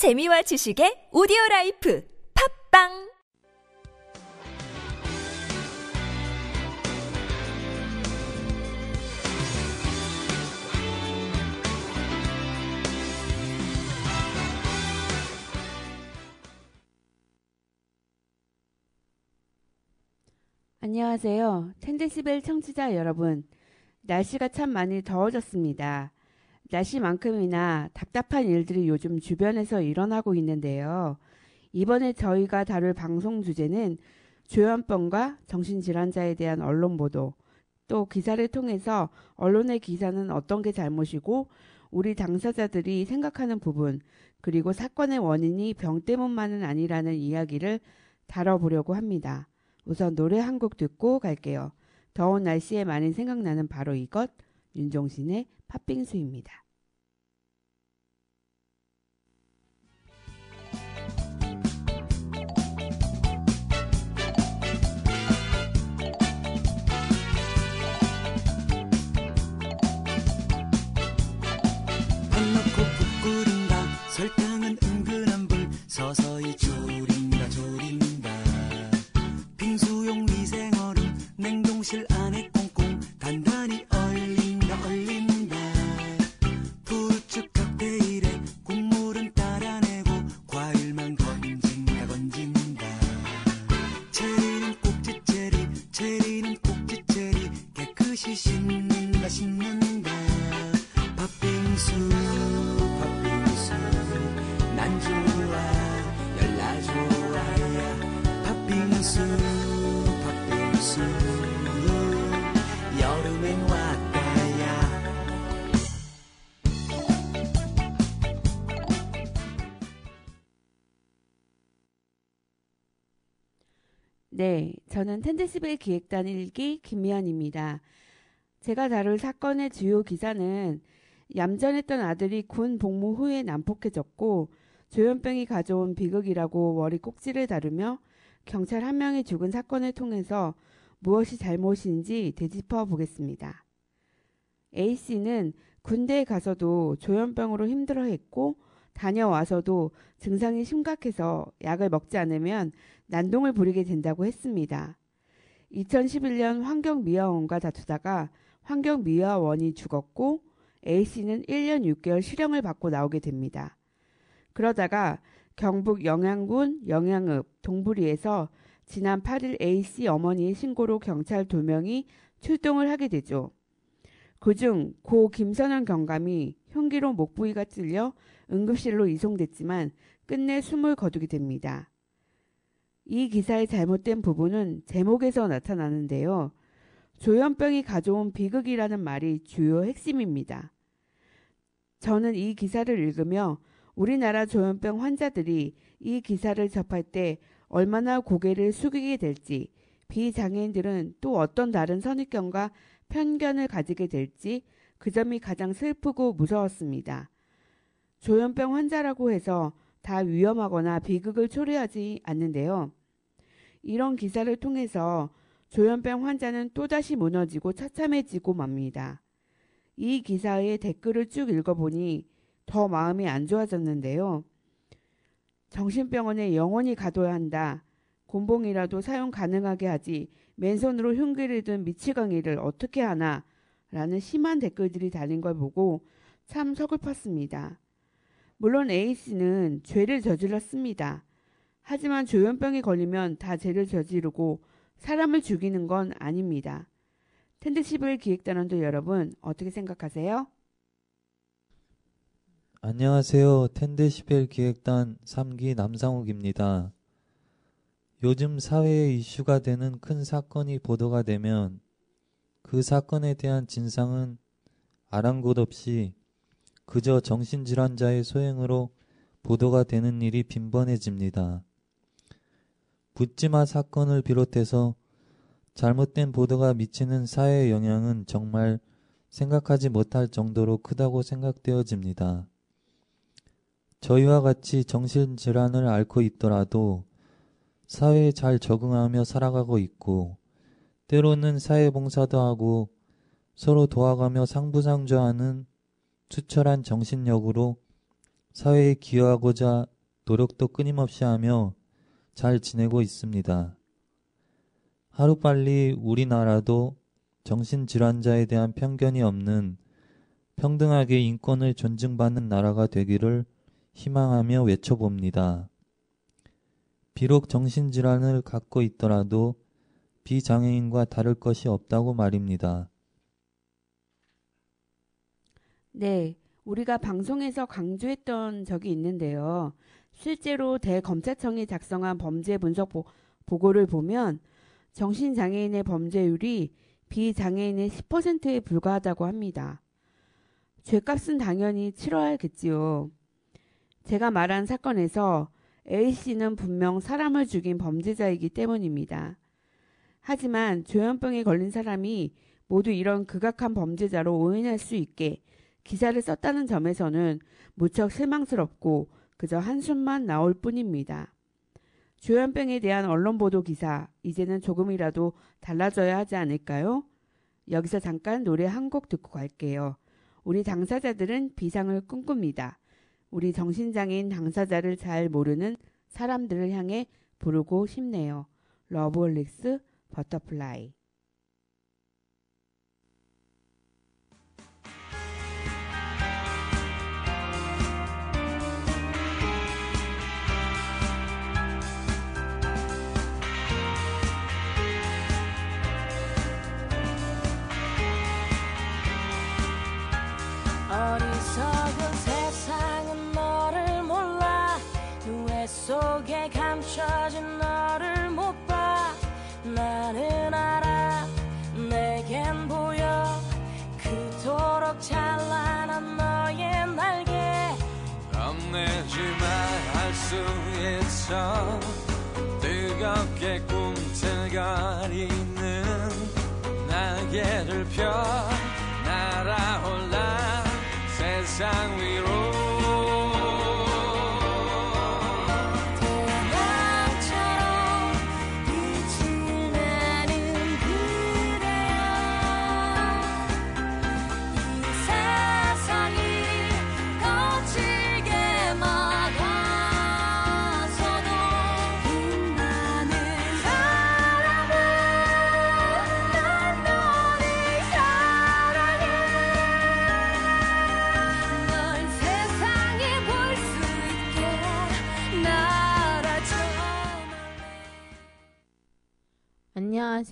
재미와 지식의 오디오 라이프 팟빵 안녕하세요. 텐데시벨 청취자 여러분. 날씨가 참 많이 더워졌습니다. 날씨만큼이나 답답한 일들이 요즘 주변에서 일어나고 있는데요. 이번에 저희가 다룰 방송 주제는 조현병과 정신질환자에 대한 언론 보도, 또 기사를 통해서 언론의 기사는 어떤 게 잘못이고 우리 당사자들이 생각하는 부분, 그리고 사건의 원인이 병 때문만은 아니라는 이야기를 다뤄보려고 합니다. 우선 노래 한 곡 듣고 갈게요. 더운 날씨에 많이 생각나는 바로 이것, 윤종신의 팥빙수입니다. 텐데시벨 기획단 1기 김미연입니다. 제가 다룰 사건의 주요 기사는 얌전했던 아들이 군 복무 후에 난폭해졌고 조현병이 가져온 비극이라고 머리 꼭지를 다루며 경찰 한 명이 죽은 사건을 통해서 무엇이 잘못인지 되짚어 보겠습니다. A씨는 군대에 가서도 조현병으로 힘들어했고 다녀와서도 증상이 심각해서 약을 먹지 않으면 난동을 부리게 된다고 했습니다. 2011년 환경미화원과 다투다가 환경미화원이 죽었고 A씨는 1년 6개월 실형을 받고 나오게 됩니다. 그러다가 경북 영양군 영양읍 동부리에서 지난 8일 A씨 어머니의 신고로 경찰 두 명이 출동을 하게 되죠. 그중 고 김선영 경감이 흉기로 목 부위가 찔려 응급실로 이송됐지만 끝내 숨을 거두게 됩니다. 이 기사의 잘못된 부분은 제목에서 나타나는데요. 조현병이 가져온 비극이라는 말이 주요 핵심입니다. 저는 이 기사를 읽으며 우리나라 조현병 환자들이 이 기사를 접할 때 얼마나 고개를 숙이게 될지, 비장애인들은 또 어떤 다른 선입견과 편견을 가지게 될지 그 점이 가장 슬프고 무서웠습니다. 조현병 환자라고 해서 다 위험하거나 비극을 초래하지 않는데요. 이런 기사를 통해서 조현병 환자는 또다시 무너지고 처참해지고 맙니다. 이 기사의 댓글을 쭉 읽어보니 더 마음이 안 좋아졌는데요. 정신병원에 영원히 가둬야 한다. 곤봉이라도 사용 가능하게 하지 맨손으로 흉기를 든 미치광이를 어떻게 하나 라는 심한 댓글들이 달린 걸 보고 참 서글펐습니다. 물론 A씨는 죄를 저질렀습니다. 하지만 조현병이 걸리면 다 죄를 저지르고 사람을 죽이는 건 아닙니다. 텐드시블 기획단원도 여러분 어떻게 생각하세요? 안녕하세요. 텐데시벨 기획단 3기 남상욱입니다. 요즘 사회에 이슈가 되는 큰 사건이 보도가 되면 그 사건에 대한 진상은 아랑곳 없이 그저 정신질환자의 소행으로 보도가 되는 일이 빈번해집니다. 붓지마 사건을 비롯해서 잘못된 보도가 미치는 사회의 영향은 정말 생각하지 못할 정도로 크다고 생각되어집니다. 저희와 같이 정신질환을 앓고 있더라도 사회에 잘 적응하며 살아가고 있고 때로는 사회봉사도 하고 서로 도와가며 상부상조하는 투철한 정신력으로 사회에 기여하고자 노력도 끊임없이 하며 잘 지내고 있습니다. 하루빨리 우리나라도 정신질환자에 대한 편견이 없는 평등하게 인권을 존중받는 나라가 되기를 희망하며 외쳐봅니다. 비록 정신질환을 갖고 있더라도 비장애인과 다를 것이 없다고 말입니다. 네, 우리가 방송에서 강조했던 적이 있는데요. 실제로 대검찰청이 작성한 범죄 분석 보, 보고를 보면 정신장애인의 범죄율이 비장애인의 10%에 불과하다고 합니다. 죄값은 당연히 치러야겠지요. 제가 말한 사건에서 A씨는 분명 사람을 죽인 범죄자이기 때문입니다. 하지만 조현병에 걸린 사람이 모두 이런 극악한 범죄자로 오인할 수 있게 기사를 썼다는 점에서는 무척 실망스럽고 그저 한숨만 나올 뿐입니다. 조현병에 대한 언론 보도 기사 이제는 조금이라도 달라져야 하지 않을까요? 여기서 잠깐 노래 한 곡 듣고 갈게요. 우리 당사자들은 비상을 꿈꿉니다. 우리 정신장애인 당사자를 잘 모르는 사람들을 향해 부르고 싶네요. 러브홀릭스 Butterfly. 속에 감춰진 너를 못 봐. 나는 알아. 내겐 보여. 그토록 찬란한 너의 날개. 겁내지만 할 수 있어. 뜨겁게 꿈틀거리는 날개를 펴. 날아올라 세상 위로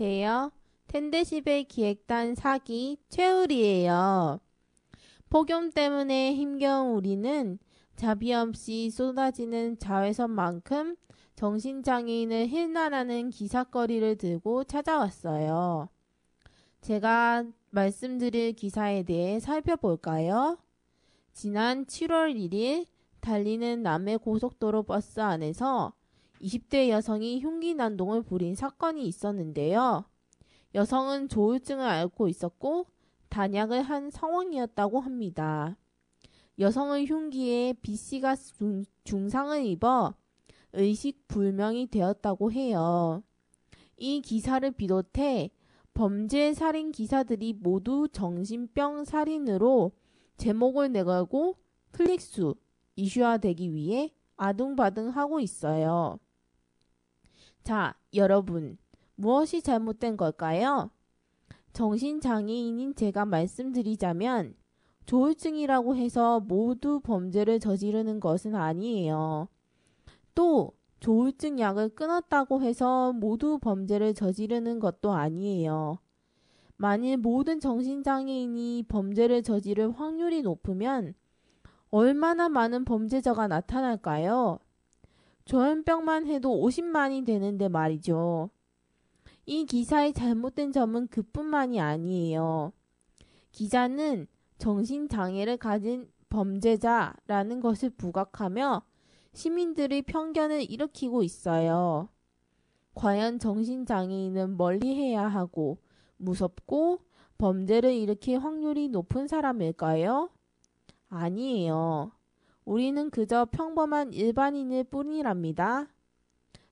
안녕하세요. 텐데시벨 기획단 사기 최울이에요. 폭염 때문에 힘겨운 우리는 자비 없이 쏟아지는 자외선만큼 정신장애인을 힐난하는 기사거리를 들고 찾아왔어요. 제가 말씀드릴 기사에 대해 살펴볼까요? 지난 7월 1일 달리는 남해 고속도로 버스 안에서 20대 여성이 흉기 난동을 부린 사건이 있었는데요. 여성은 조울증을 앓고 있었고 단약을 한 상황이었다고 합니다. 여성의 흉기에 B씨가 중, 중상을 입어 의식 불명이 되었다고 해요. 이 기사를 비롯해 범죄 살인 기사들이 모두 정신병 살인으로 제목을 내걸고 클릭수 이슈화되기 위해 아둥바둥 하고 있어요. 자, 여러분, 무엇이 잘못된 걸까요? 정신장애인인 제가 말씀드리자면, 조울증이라고 해서 모두 범죄를 저지르는 것은 아니에요. 또, 조울증 약을 끊었다고 해서 모두 범죄를 저지르는 것도 아니에요. 만일 모든 정신장애인이 범죄를 저지를 확률이 높으면 얼마나 많은 범죄자가 나타날까요? 조현병만 해도 50만이 되는데 말이죠. 이 기사의 잘못된 점은 그뿐만이 아니에요. 기자는 정신장애를 가진 범죄자라는 것을 부각하며 시민들의 편견을 일으키고 있어요. 과연 정신장애인은 멀리해야 하고 무섭고 범죄를 일으킬 확률이 높은 사람일까요? 아니에요. 우리는 그저 평범한 일반인일 뿐이랍니다.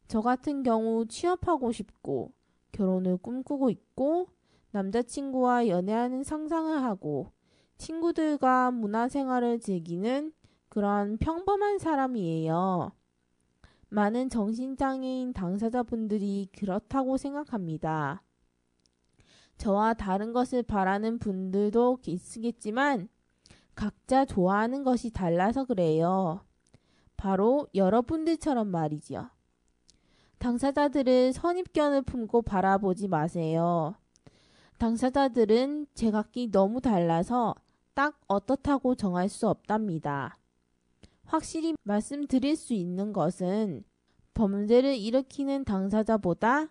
저 같은 경우 취업하고 싶고 결혼을 꿈꾸고 있고 남자친구와 연애하는 상상을 하고 친구들과 문화생활을 즐기는 그런 평범한 사람이에요. 많은 정신장애인 당사자분들이 그렇다고 생각합니다. 저와 다른 것을 바라는 분들도 있으겠지만 각자 좋아하는 것이 달라서 그래요. 바로 여러분들처럼 말이죠. 당사자들을 선입견을 품고 바라보지 마세요. 당사자들은 제각기 너무 달라서 딱 어떻다고 정할 수 없답니다. 확실히 말씀드릴 수 있는 것은 범죄를 일으키는 당사자보다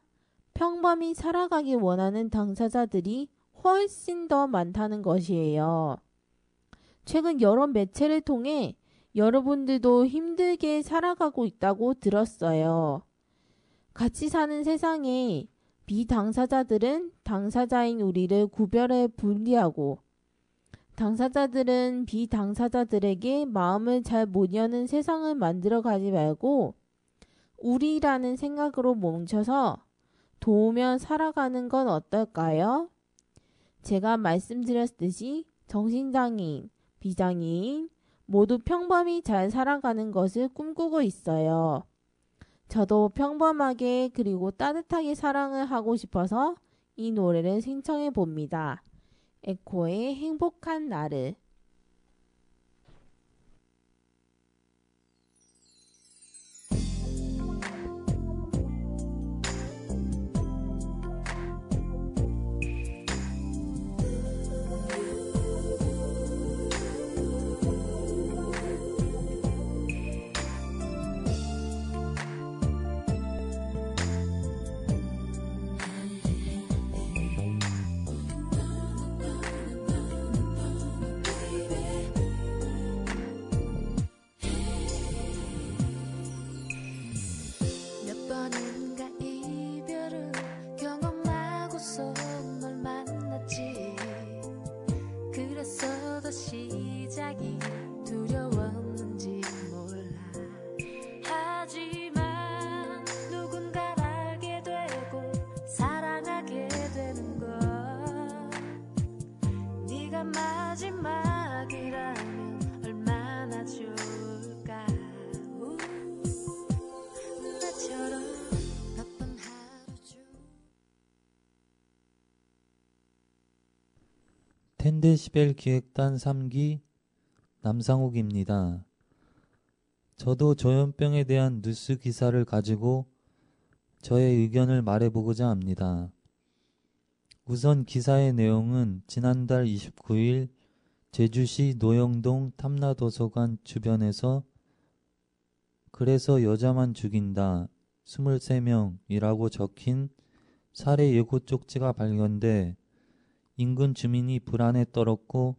평범히 살아가기 원하는 당사자들이 훨씬 더 많다는 것이에요. 최근 여러 매체를 통해 여러분들도 힘들게 살아가고 있다고 들었어요. 같이 사는 세상에 비당사자들은 당사자인 우리를 구별해 분리하고 당사자들은 비당사자들에게 마음을 잘 못 여는 세상을 만들어 가지 말고 우리라는 생각으로 멈춰서 도우며 살아가는 건 어떨까요? 제가 말씀드렸듯이 정신장애인, 비장애인 모두 평범히 잘 살아가는 것을 꿈꾸고 있어요. 저도 평범하게 그리고 따뜻하게 사랑을 하고 싶어서 이 노래를 신청해 봅니다. 에코의 행복한 나를 텐데시벨 기획단 3기 남상욱입니다. 저도 조현병에 대한 뉴스 기사를 가지고 저의 의견을 말해보고자 합니다. 우선 기사의 내용은 지난달 29일 제주시 노영동 탐라도서관 주변에서 그래서 여자만 죽인다 23명이라고 적힌 살해 예고 쪽지가 발견돼 인근 주민이 불안에 떨었고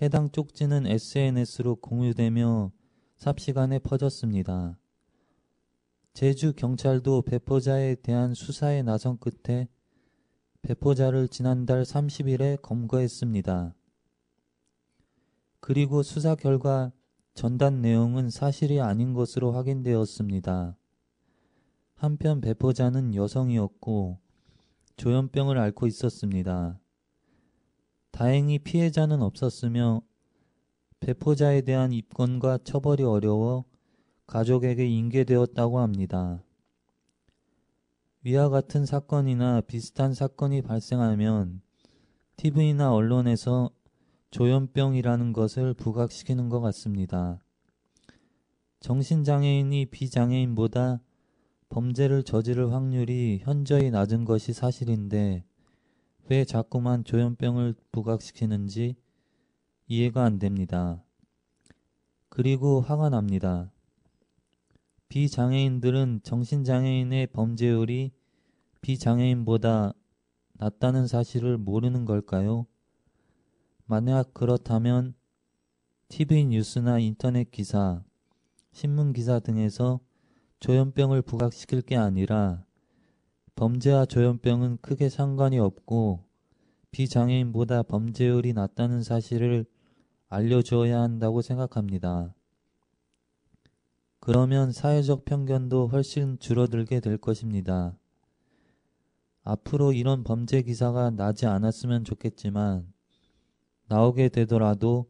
해당 쪽지는 SNS로 공유되며 삽시간에 퍼졌습니다. 제주 경찰도 배포자에 대한 수사에 나선 끝에 배포자를 지난달 30일에 검거했습니다. 그리고 수사 결과 전단 내용은 사실이 아닌 것으로 확인되었습니다. 한편 배포자는 여성이었고 조현병을 앓고 있었습니다. 다행히 피해자는 없었으며 배포자에 대한 입건과 처벌이 어려워 가족에게 인계되었다고 합니다. 위와 같은 사건이나 비슷한 사건이 발생하면 TV나 언론에서 조현병이라는 것을 부각시키는 것 같습니다. 정신장애인이 비장애인보다 범죄를 저지를 확률이 현저히 낮은 것이 사실인데 왜 자꾸만 조현병을 부각시키는지 이해가 안 됩니다. 그리고 화가 납니다. 비장애인들은 정신장애인의 범죄율이 비장애인보다 낮다는 사실을 모르는 걸까요? 만약 그렇다면 TV 뉴스나 인터넷 기사, 신문 기사 등에서 조현병을 부각시킬 게 아니라 범죄와 조현병은 크게 상관이 없고 비장애인보다 범죄율이 낮다는 사실을 알려주어야 한다고 생각합니다. 그러면 사회적 편견도 훨씬 줄어들게 될 것입니다. 앞으로 이런 범죄 기사가 나지 않았으면 좋겠지만 나오게 되더라도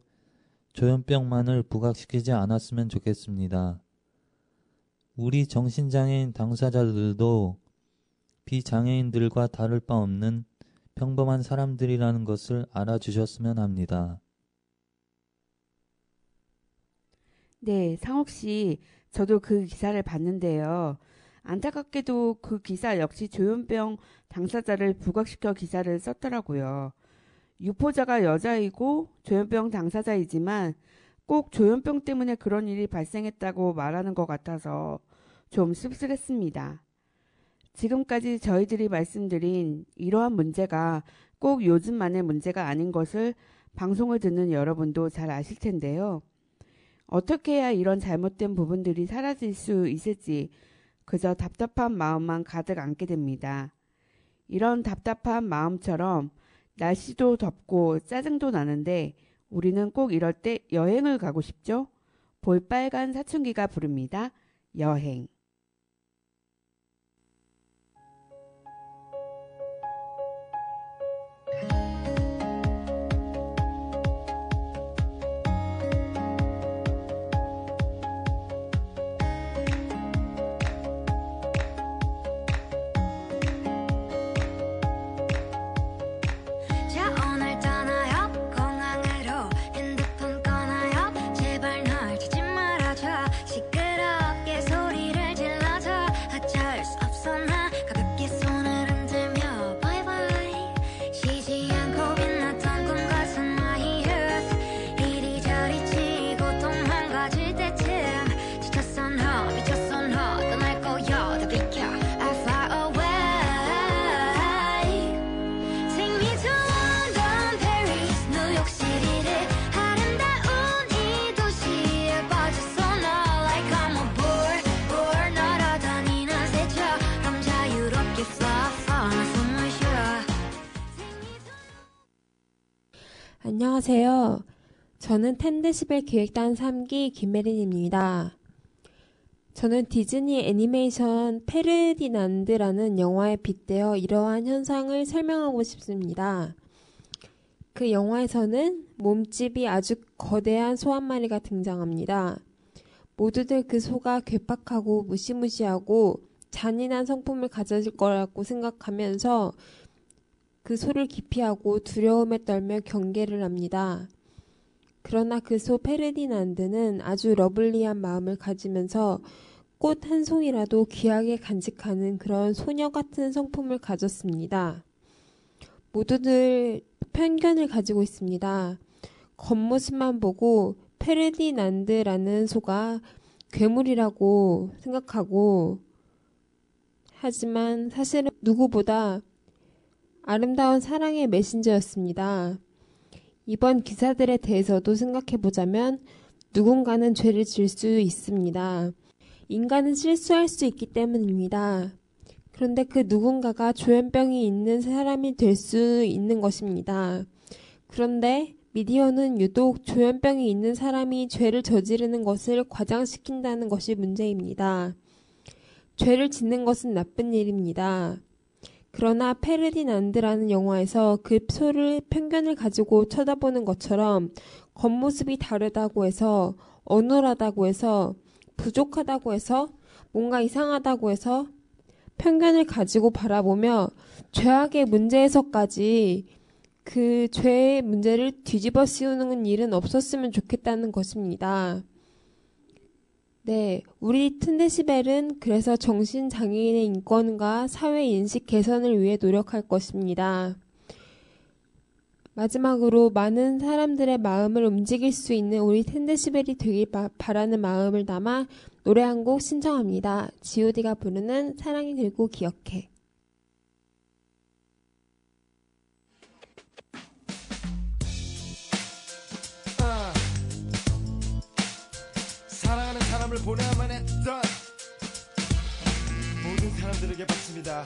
조현병만을 부각시키지 않았으면 좋겠습니다. 우리 정신장애인 당사자들도 비장애인들과 다를 바 없는 평범한 사람들이라는 것을 알아주셨으면 합니다. 네, 상옥 씨, 저도 그 기사를 봤는데요. 안타깝게도 그 기사 역시 조현병 당사자를 부각시켜 기사를 썼더라고요. 유포자가 여자이고 조현병 당사자이지만 꼭 조현병 때문에 그런 일이 발생했다고 말하는 것 같아서 좀 씁쓸했습니다. 지금까지 저희들이 말씀드린 이러한 문제가 꼭 요즘만의 문제가 아닌 것을 방송을 듣는 여러분도 잘 아실 텐데요. 어떻게 해야 이런 잘못된 부분들이 사라질 수 있을지 그저 답답한 마음만 가득 안게 됩니다. 이런 답답한 마음처럼 날씨도 덥고 짜증도 나는데 우리는 꼭 이럴 때 여행을 가고 싶죠? 볼빨간 사춘기가 부릅니다. 여행. 안녕하세요. 저는 텐데시벨 기획단 3기 김혜린입니다. 저는 디즈니 애니메이션 페르디난드라는 영화에 빗대어 이러한 현상을 설명하고 싶습니다. 그 영화에서는 몸집이 아주 거대한 소 한 마리가 등장합니다. 모두들 그 소가 괴팍하고 무시무시하고 잔인한 성품을 가질 거라고 생각하면서 그 소를 기피하고 두려움에 떨며 경계를 합니다. 그러나 그 소 페르디난드는 아주 lovely한 마음을 가지면서 꽃 한 송이라도 귀하게 간직하는 그런 소녀 같은 성품을 가졌습니다. 모두들 편견을 가지고 있습니다. 겉모습만 보고 페르디난드라는 소가 괴물이라고 생각하고 하지만 사실은 누구보다 아름다운 사랑의 메신저였습니다. 이번 기사들에 대해서도 생각해 보자면 누군가는 죄를 질 수 있습니다. 인간은 실수할 수 있기 때문입니다. 그런데 그 누군가가 조현병이 있는 사람이 될 수 있는 것입니다. 그런데 미디어는 유독 조현병이 있는 사람이 죄를 저지르는 것을 과장시킨다는 것이 문제입니다. 죄를 짓는 것은 나쁜 일입니다. 그러나 페르디난드라는 영화에서 그 소를 편견을 가지고 쳐다보는 것처럼 겉모습이 다르다고 해서 어눌하다고 해서 부족하다고 해서 뭔가 이상하다고 해서 편견을 가지고 바라보며 죄악의 문제에서까지 그 죄의 문제를 뒤집어 씌우는 일은 없었으면 좋겠다는 것입니다. 네, 우리 튼데시벨은 그래서 정신장애인의 인권과 사회 인식 개선을 위해 노력할 것입니다. 마지막으로 많은 사람들의 마음을 움직일 수 있는 우리 텐데시벨이 되길 바, 바라는 마음을 담아 노래 한 곡 신청합니다. god가 부르는 사랑이 들고 기억해. 사랑하는 사람을 보내야만 했던 모든 사람들에게 바칩니다.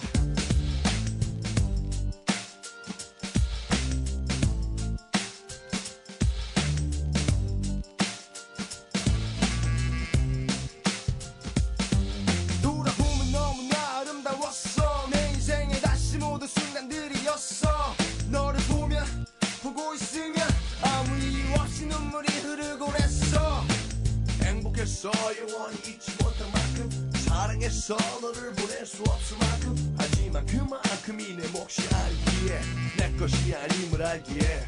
너를 보낼 수 없을 만큼 하지만 그만큼이 내 몫이 아니기에 내 것이 아님을 알기에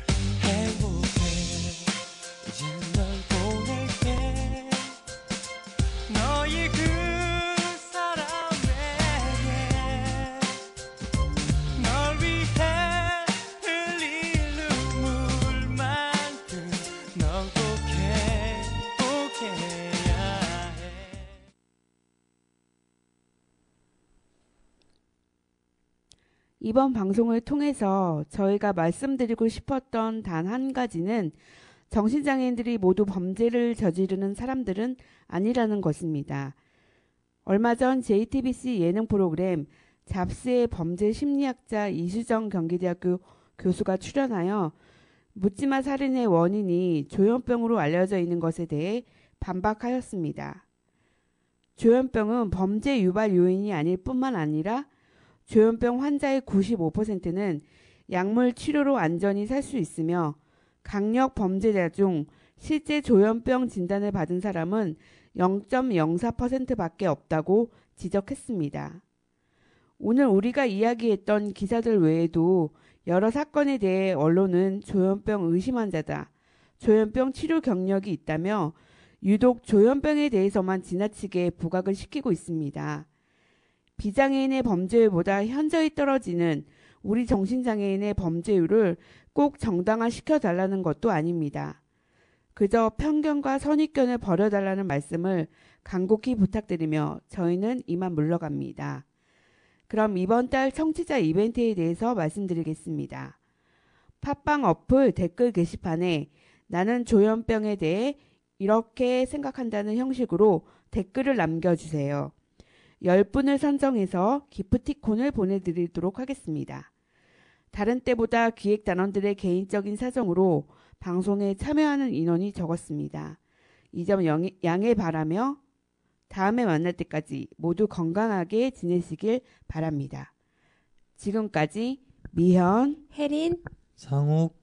이번 방송을 통해서 저희가 말씀드리고 싶었던 단 한 가지는 정신장애인들이 모두 범죄를 저지르는 사람들은 아니라는 것입니다. 얼마 전 JTBC 예능 프로그램 잡스의 범죄 심리학자 이수정 경기대학교 교수가 출연하여 묻지마 살인의 원인이 조현병으로 알려져 있는 것에 대해 반박하였습니다. 조현병은 범죄 유발 요인이 아닐 뿐만 아니라 조현병 환자의 95%는 약물 치료로 안전히 살 수 있으며 강력 범죄자 중 실제 조현병 진단을 받은 사람은 0.04%밖에 없다고 지적했습니다. 오늘 우리가 이야기했던 기사들 외에도 여러 사건에 대해 언론은 조현병 의심 환자다, 조현병 치료 경력이 있다며 유독 조현병에 대해서만 지나치게 부각을 시키고 있습니다. 비장애인의 범죄율보다 현저히 떨어지는 우리 정신장애인의 범죄율을 꼭 정당화시켜 달라는 것도 아닙니다. 그저 편견과 선입견을 버려달라는 말씀을 간곡히 부탁드리며 저희는 이만 물러갑니다. 그럼 이번 달 청취자 이벤트에 대해서 말씀드리겠습니다. 팟빵 어플 댓글 게시판에 나는 조현병에 대해 이렇게 생각한다는 형식으로 댓글을 남겨주세요. 10분을 선정해서 기프티콘을 보내드리도록 하겠습니다. 다른 때보다 기획 단원들의 개인적인 사정으로 방송에 참여하는 인원이 적었습니다. 이 점 양해 바라며 다음에 만날 때까지 모두 건강하게 지내시길 바랍니다. 지금까지 미현 혜린 상욱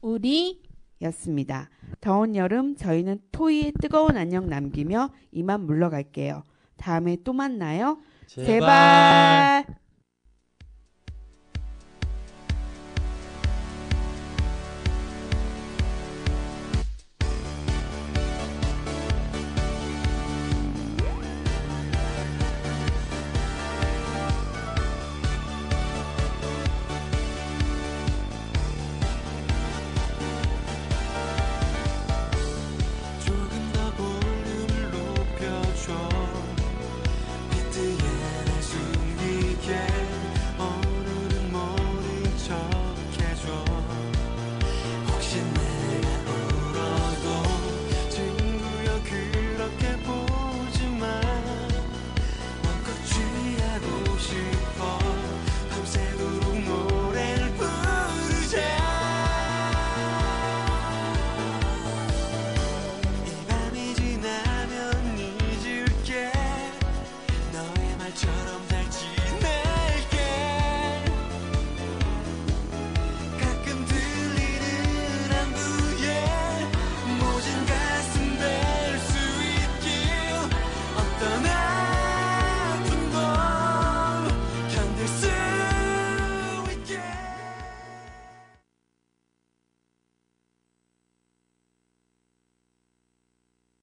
우리 였습니다. 더운 여름 저희는 토이의 뜨거운 안녕 남기며 이만 물러갈게요. 다음에 또 만나요. 제발.